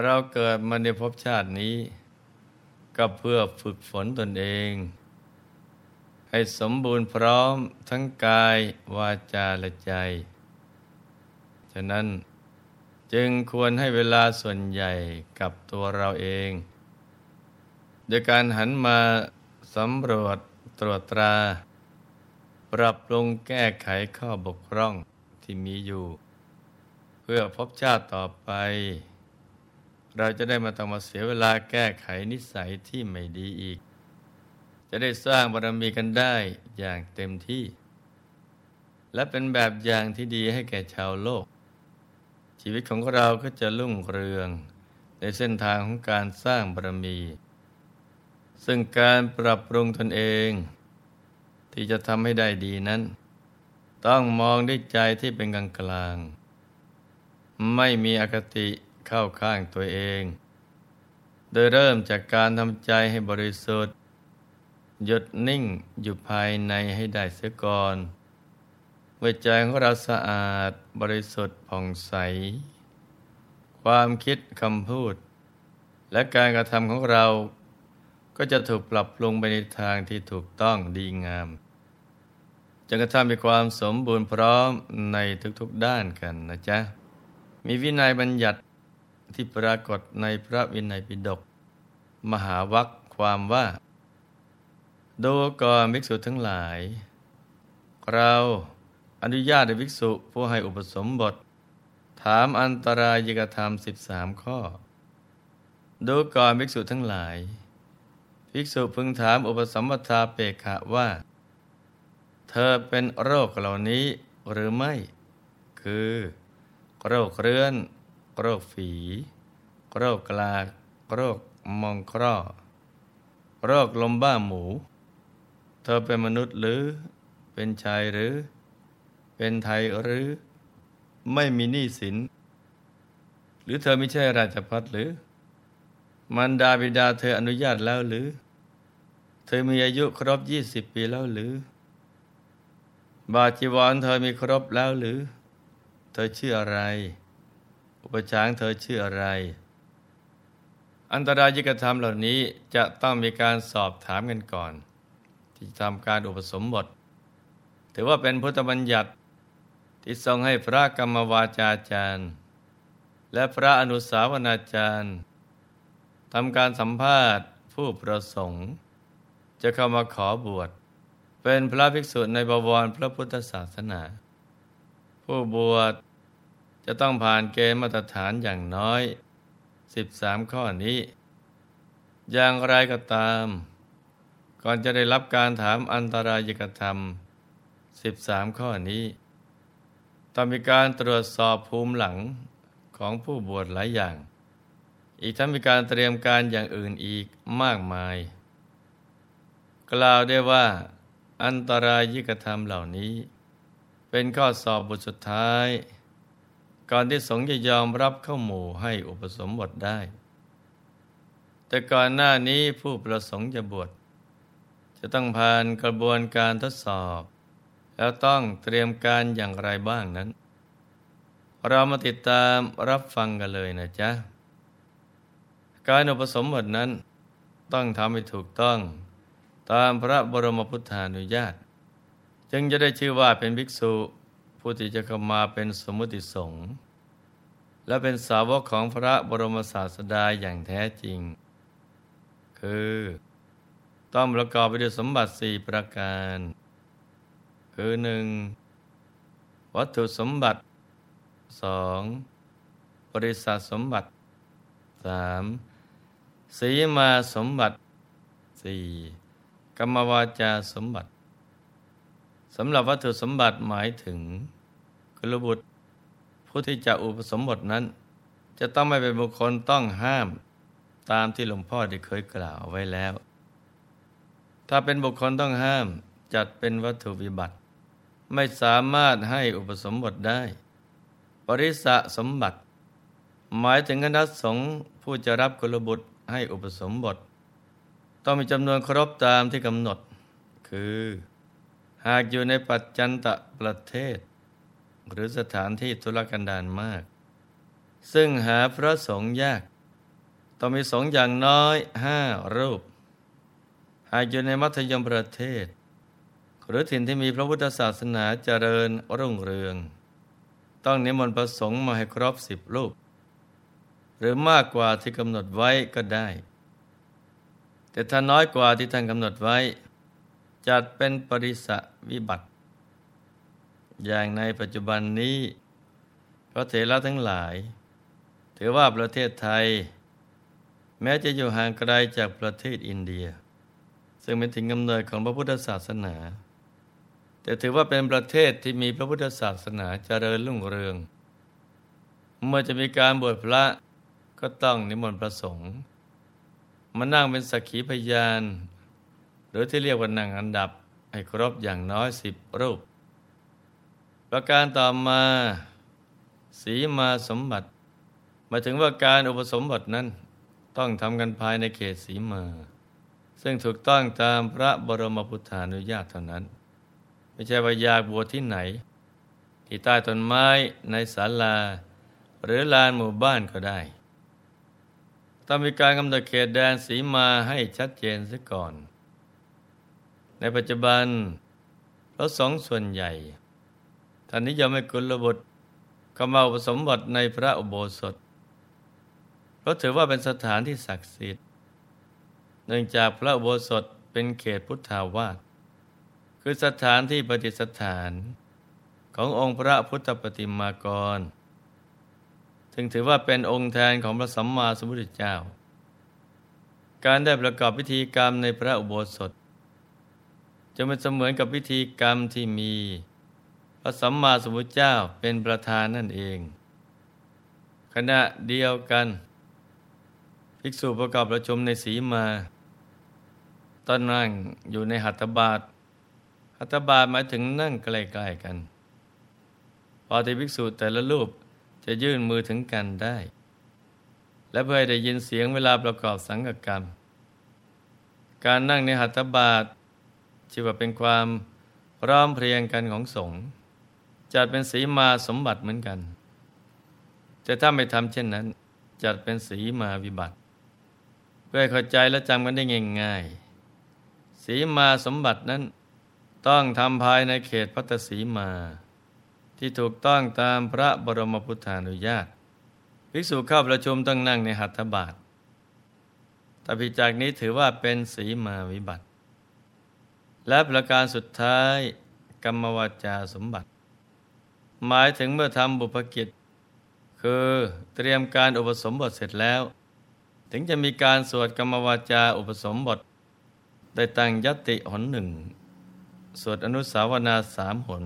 เราเกิดมาในภพชาตินี้ ก็เพื่อฝึกฝนตนเอง ให้สมบูรณ์พร้อมทั้งกายวาจาและใจ ฉะนั้นจึงควรให้เวลาส่วนใหญ่กับตัวเราเอง โดยการหันมาสำรวจตรวจตรา ปรับปรุงแก้ไขข้อบกพร่องที่มีอยู่ เพื่อพบชาติต่อไป เราจะได้มาต้องมาเสียเวลาแก้ไขนิสัยที่ไม่ดีอีก จะได้สร้างบารมีกันได้อย่างเต็มที่ และเป็นแบบอย่างที่ดีให้แก่ชาวโลก ชีวิตของเราก็จะรุ่งเรืองในเส้นทางของการสร้างบารมี ซึ่งการปรับปรุงตนเอง ที่จะทำให้ได้ดีนั้น ต้องมองด้วยใจที่เป็นกลางกลาง ไม่มีอคติ เข้าข้างตัวเอง โดยเริ่มจากการทำใจให้บริสุทธิ์ หยุดนิ่งอยู่ภายในให้ได้เสียก่อนเมื่อใจของเราสะอาดบริสุทธิ์ผ่องใส ความคิดคำพูด และการกระทำของเราก็จะถูกปรับปรุงไปในทางที่ถูกต้องดีงามจนกระทั่งมีความสมบูรณ์พร้อมในทุกๆด้านกันนะจ๊ะ มีวินัยบัญญัติ ที่ปรากฏในพระวินัยปิฎกมหาวัคความว่าดูก่อนภิกษุทั้งหลาย เราอนุญาตให้ภิกษุผู้ให้อุปสมบท ถามอันตรายกธรรมสิบสามข้อ ดูก่อนภิกษุทั้งหลาย ภิกษุพึงถามอุปสมบทาเปกขะว่า เธอเป็นโรคเหล่านี้หรือไม่ คือ โรคเรื้อน โรคฝี โรคกลาโรคมองคร่อ โรคลมบ้าหมู เธอเป็นมนุษย์หรือ เป็นชายหรือ เป็นไทยหรือ ไม่มีหนี้สิน หรือเธอไม่ใช่ราชพัฒหรือ มันดาบิดาเธออนุญาตแล้วหรือ เธอมีอายุครบยี่สิบปีแล้วหรือ บาจีวรเธอมีครบแล้วหรือ เธอชื่ออะไร อุปช้างเธอชื่ออะไร อันตรายิกธรรมเหล่านี้จะต้องมีการสอบถามกันก่อน ที่ทำการอุปสมบท ถือว่าเป็นพุทธบัญญัติที่ทรงให้พระกรรมวาจาจารย์ และพระอนุสาวนาจารย์ทำการสัมภาษณ์ผู้ประสงค์ จะเข้ามาขอบวช เป็นพระภิกษุในบวรพระพุทธศาสนา ผู้บวช จะต้องผ่านเกณฑ์มาตรฐานอย่างน้อย 13 ข้อนี้ อย่างไรก็ตาม ก่อนจะได้รับการถามอันตรายกธรรม 13 ข้อนี้ต้องมีการตรวจสอบภูมิหลังของผู้บวชหลายอย่าง อีกทั้งมีการเตรียมการอย่างอื่นอีกมากมาย กล่าวได้ว่า อันตรายยิกธรรมเหล่านี้ เป็นข้อสอบบทสุดท้าย ก่อนที่สงฆ์จะยอมรับเข้าหมู่ให้อุปสมบทได้ แต่ก่อนหน้านี้ผู้ประสงค์จะบวชจะต้องผ่านกระบวนการทดสอบ แล้วต้องเตรียมการอย่างไรบ้างนั้น เรามาติดตามรับฟังกันเลยนะจ๊ะ การอุปสมบทนั้น ต้องทำให้ถูกต้อง ตามพระบรมพุทธานุญาต จึงจะได้ชื่อว่าเป็นภิกษุ ผู้ที่จะเข้ามาเป็นสมุติสงฆ์และเป็นสาวกของพระบรมศาสดาอย่างแท้จริง คือ ต้องประกอบไปด้วยสมบัติสี่ประการ คือหนึ่งวัตถุสมบัติสองบริษัทสมบัติสามสีมาสมบัติสี่กรรมวาจาสมบัติ สำหรับวัตถุสมบัติหมายถึงกุลบุตร ผู้ที่จะอุปสมบทนั้น จะต้องไม่เป็นบุคคลต้องห้ามตามที่หลวงพ่อได้เคยกล่าวไว้แล้ว ถ้าเป็นบุคคลต้องห้ามจัดเป็นวัตถุวิบัติ ไม่สามารถให้อุปสมบทได้ ปริสะสมบัติ หมายถึงคณะสงฆ์ผู้จะรับกุลบุตรให้อุปสมบท ต้องมีจำนวนครบตามที่กำหนด คือ หากอยู่ในปัจจันตะประเทศ หรือสถานที่ทุรกันดารมาก ซึ่งหาพระสงฆ์ยาก ต้องมีสงฆ์อย่างน้อยห้ารูป หากอยู่ในมัธยมประเทศ หรือถิ่นที่มีพระพุทธศาสนาเจริญรุ่งเรือง ต้องนิมนต์ประสงค์มาให้ครบสิบรูป หรือมากกว่าที่กำหนดไว้ก็ได้ แต่ถ้าน้อยกว่าที่ท่านกำหนดไว้ จัดเป็นปริสะวิบัติ อย่างในปัจจุบันนี้ พระเถระทั้งหลาย ถือว่าประเทศไทย แม้จะอยู่ห่างไกลจากประเทศอินเดีย ซึ่งเป็นถิ่นกำเนิดของพระพุทธศาสนา แต่ถือว่าเป็นประเทศที่มีพระพุทธศาสนาเจริญรุ่งเรือง เมื่อจะมีการบวชพระก็ต้องนิมนต์พระสงฆ์มานั่งเป็นสักขีพยาน หรือที่เรียกว่านั่งอันดับให้ครบอย่างน้อยสิบรูป ประการต่อมาสีมาสมบัติหมายถึงว่าการอุปสมบทนั้นต้องทำกันภายในเขตสีมา ซึ่งถูกต้องตามพระบรมพุทธานุญาตเท่านั้น ไม่ใช่ว่าอยากบวชที่ไหน ที่ใต้ต้นไม้ในศาลา หรือลานหมู่บ้านก็ได้ต้องมีการกำหนดเขตแดนสีมาให้ชัดเจนซะก่อน ในปัจจุบันพระสงฆ์ส่วนใหญ่ท่านนิยมให้กุลบุตรเข้ามาอุปสมบทในพระอุโบสถ เพราะถือว่าเป็นสถานที่ศักดิ์สิทธิ์ เนื่องจากพระอุโบสถเป็นเขตพุทธาวาสคือสถานที่ปฏิสถานขององค์พระพุทธปฏิมากรถึงถือว่าเป็นองค์แทนของพระสัมมาสัมพุทธเจ้า การได้ประกอบพิธีกรรมในพระอุโบสถ จะเป็นเสมือนกับพิธีกรรมที่มีพระสัมมาสัมพุทธเจ้าเป็นประธานนั่นเอง ขณะเดียวกัน ภิกษุประกอบประชุมในสีมาตอนนั่งอยู่ในหัตถบาทหัตถบาทหมายถึงนั่งใกล้ๆกัน พอที่ภิกษุแต่ละรูปจะยื่นมือถึงกันได้ และเพื่อได้ยินเสียงเวลาประกอบสังกกรรม การนั่งในหัตถบาท ชื่อว่าเป็นความพร้อมเพรียงกันของสงฆ์จัดเป็นสีมาสมบัติเหมือนกัน แต่ถ้าไม่ทำเช่นนั้น จัดเป็นสีมาวิบัติ เพื่อเข้าใจและจำกันได้ง่ายๆสีมาสมบัตินั้น ต้องทำภายในเขตพัตสีมา ที่ถูกต้องตามพระบรมพุทธานุญาตภิกษุเข้าประชุมต้องนั่งในหัตถบาทแต่พิจากนี้ถือว่าเป็นสีมาวิบัติ และประการสุดท้ายกรรมวาจาสมบัติ หมายถึงเมื่อทำบุพกิจ คือเตรียมการอุปสมบทเสร็จแล้ว ถึงจะมีการสวดกรรมวาจาอุปสมบท ได้ตั้งยติหนหนึ่ง สวดอนุสาวนาสามหน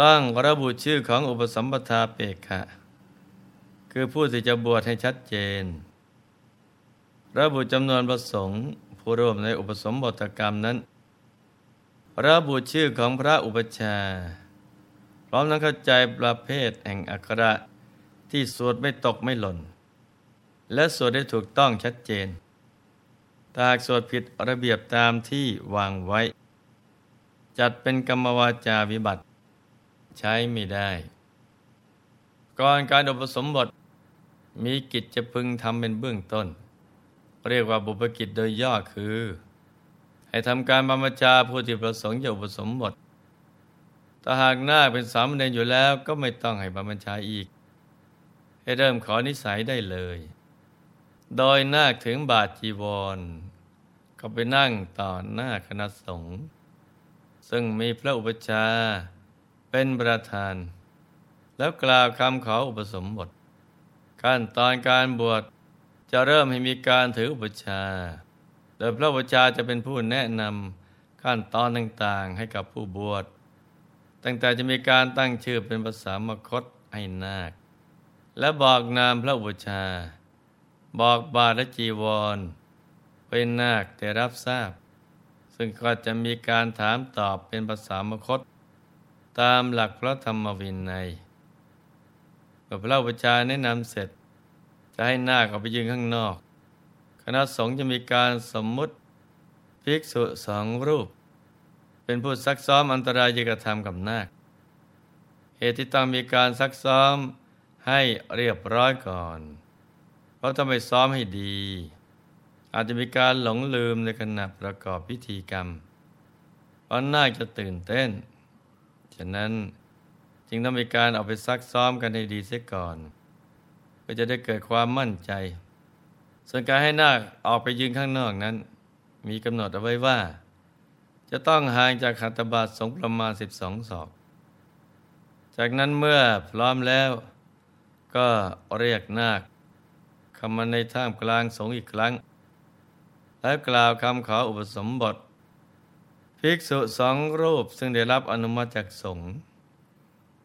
ตั้งระบุชื่อของอุปสมบทาเปกขะคือผู้ที่จะบวชให้ชัดเจน ระบุจำนวนประสงค์ ผู้ร่วมในอุปสมบทกรรมนั้น ระบุชื่อของพระอุปชา พร้อมทั้งเข้าใจประเภทแห่งอักขระที่สวดไม่ตกไม่หล่น และสวดได้ถูกต้องชัดเจนถ้าหากสวดผิดระเบียบตามที่วางไว้ จัดเป็นกรรมวาจาวิบัติ ใช้ไม่ได้ ก่อนการอุปสมบทมีกิจจะพึงทำเป็นเบื้องต้น เรียกว่าบุพกิจโดยย่อคือ ให้ทำการบรรพชาผู้ที่ประสงค์จะอุปสมบทถ้าหากนาคเป็นสามเณรอยู่แล้วก็ไม่ต้องให้บรรพชาอีก ให้เริ่มขอนิสัยได้เลย โดยนาคถึงบาทจีวร ก็ไปนั่งต่อหน้าคณะสงฆ์ซึ่งมีพระอุปชาเป็นประธาน แล้วกล่าวคำขออุปสมบท ขั้นตอนการบวช จะเริ่มให้มีการถืออุปชา โดยพระอุปชาจะเป็นผู้แนะนำขั้นตอนต่างๆให้กับผู้บวช ตั้งแต่จะมีการตั้งชื่อเป็นภาษามคตให้นาค และบอกนามพระอุปชา บอกบาทและจีวร เป็นนาคแต่รับทราบ ซึ่งก็จะมีการถามตอบเป็นภาษามคต ตามหลักพระธรรมวินัยเมื่อพระอุชาแนะนำเสร็จ จะให้นาคออกไปยืนข้างนอก คณะสงฆ์จะมีการสมมุติภิกษุสองรูป เป็นผู้ซักซ้อมอันตรายกระทำกับนาค เหตุที่ต้องมีการซักซ้อมให้เรียบร้อยก่อน เพราะถ้าไม่ซ้อมให้ดี อาจจะมีการหลงลืมในขณะประกอบพิธีกรรมเพราะน่าจะตื่นเต้น ฉะนั้นจึงต้องมีการเอาไปซักซ้อมกันให้ดีเสียก่อน พื่อจะได้เกิดความมั่นใจ ส่วนการให้นาคออกไปยืนข้างนอกนั้น มีกำหนดเอาไว้ว่า จะต้องห่างจากขัตบาทสงประมาณ 12 ศอก จากนั้นเมื่อพร้อมแล้วก็เรียกนาคเข้ามาในท่ามกลางสงอีกครั้ง แล้วกล่าวคำขออุปสมบทภิกษุสองรูปซึ่งได้รับอนุมัติจากสงฆ์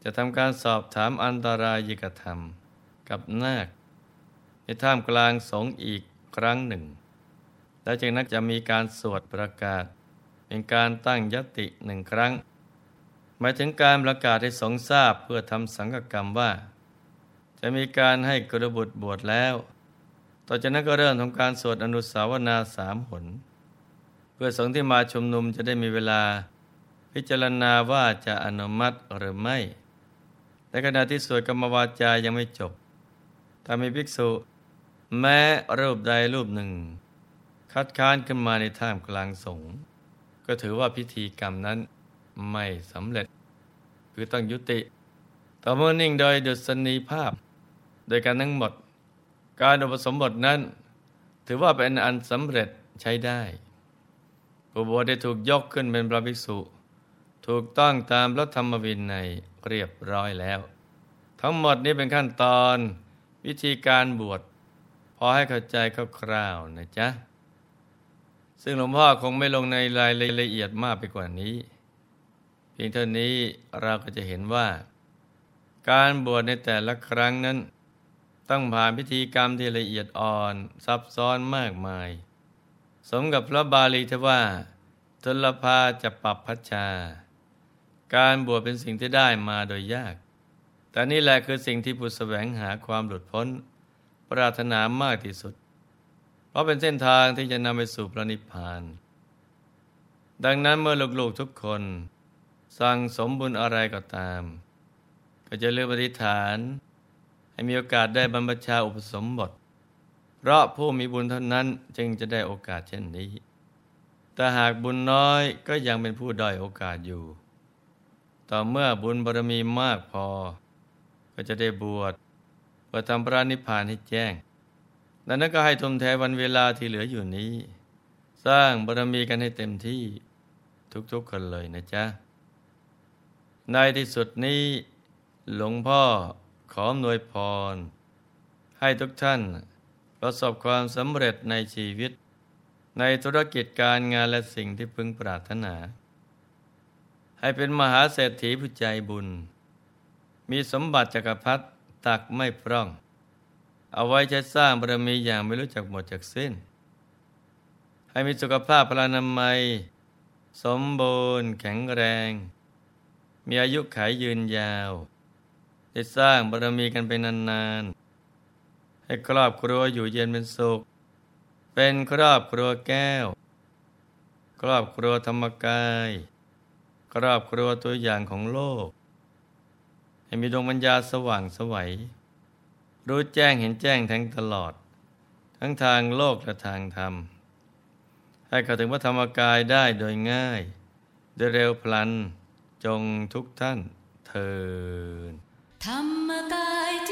จะทำการสอบถามอันตรายกธรรม กับนาคในท่ามกลางสงอีกครั้งหนึ่ง และจากนั้นจะมีการสวดประกาศ เป็นการตั้งยติหนึ่งครั้ง หมายถึงการประกาศให้สงทราบเพื่อทำสังฆกรรมว่า จะมีการให้กระบุตรบวชแล้ว ต่อจากนั้นก็เริ่มทำการสวดอนุสาวนาสามหน เพื่อสงฆ์ที่มาชุมนุมจะได้มีเวลา พิจารณาว่าจะอนุมัติหรือไม่ ในขณะที่สวดกรรมวาจายังไม่จบ ถ้ามีภิกษุ แม้รูปใดรูปหนึ่ง คัดค้านขึ้นมาในท่ามกลางสงฆ์ก็ถือว่าพิธีกรรมนั้นไม่สำเร็จ คือต้องยุติ ต่อเมื่อนิ่งโดยดุษณีภาพ โดยการทั้งหมด การอุปสมบทนั้น ถือว่าเป็นอันสำเร็จใช้ได้ผู้บวชได้ถูกยกขึ้นเป็นพระภิกษุ ถูกต้องตามพระธรรมวินัยเรียบร้อยแล้ว ทั้งหมดนี้เป็นขั้นตอน วิธีการบวชพอให้เข้าใจคร่าวๆนะจ๊ะ ซึ่งหลวงพ่อคงไม่ลงในรายละเอียดมากไปกว่านี้ เพียงเท่านี้เราก็จะเห็นว่า การบวชในแต่ละครั้งนั้น ต้องผ่านพิธีกรรมที่ละเอียดอ่อนซับซ้อนมากมาย สมกับพระบาลีที่ว่าทุลภาจะปรับพัชชา การบวชเป็นสิ่งที่ได้มาโดยยาก แต่นี่แหละคือสิ่งที่ผู้แสวงหาความหลุดพ้น ปรารถนามากที่สุด เพราะเป็นเส้นทางที่จะนำไปสู่พระนิพพาน ดังนั้นเมื่อลูกๆทุกคน สั่งสมบุญอะไรก็ตาม ก็จะเลือกปฏิฐาน ให้มีโอกาสได้บรรพชาอุปสมบท เพราะผู้มีบุญเท่านั้นจึงจะได้โอกาสเช่นนี้ แต่หากบุญน้อยก็ยังเป็นผู้ด้อยโอกาสอยู่ ต่อเมื่อบุญบารมีมากพอ ก็จะได้บวชเพื่อทำพระนิพพานให้แจ้งดังนั้นก็ให้ทุ่มเทวันเวลาที่เหลืออยู่นี้ สร้างบารมีกันให้เต็มที่ทุกๆคนเลยนะจ๊ะ ในที่สุดนี้ หลวงพ่อขอหน่วยพร ให้ทุกท่านประสบความสำเร็จในชีวิต ในธุรกิจการงานและสิ่งที่พึงปรารถนา ให้เป็นมหาเศรษฐีผู้ใจบุญ มีสมบัติจักรพรรดิตักไม่พร่อง เอาไว้ใช้สร้างบารมีอย่างไม่รู้จักหมดจากสิ้น ให้มีสุขภาพพลานามัย สมบูรณ์แข็งแรง มีอายุขัยยืนยาวได้สร้างบารมีกันไปนานๆ ให้ครอบครัวอยู่เย็นเป็นสุข เป็นครอบครัวแก้ว ครอบครัวธรรมกาย ครอบครัวตัวอย่างของโลก ให้มีดวงปัญญาสว่างสวัย รู้แจ้งเห็นแจ้งทั้งตลอด ทั้งทางโลกและทางธรรม ให้เข้าถึงพระธรรมกายได้โดยง่าย โดยเร็วพลันจงทุกท่านเทินธรรมกายเจ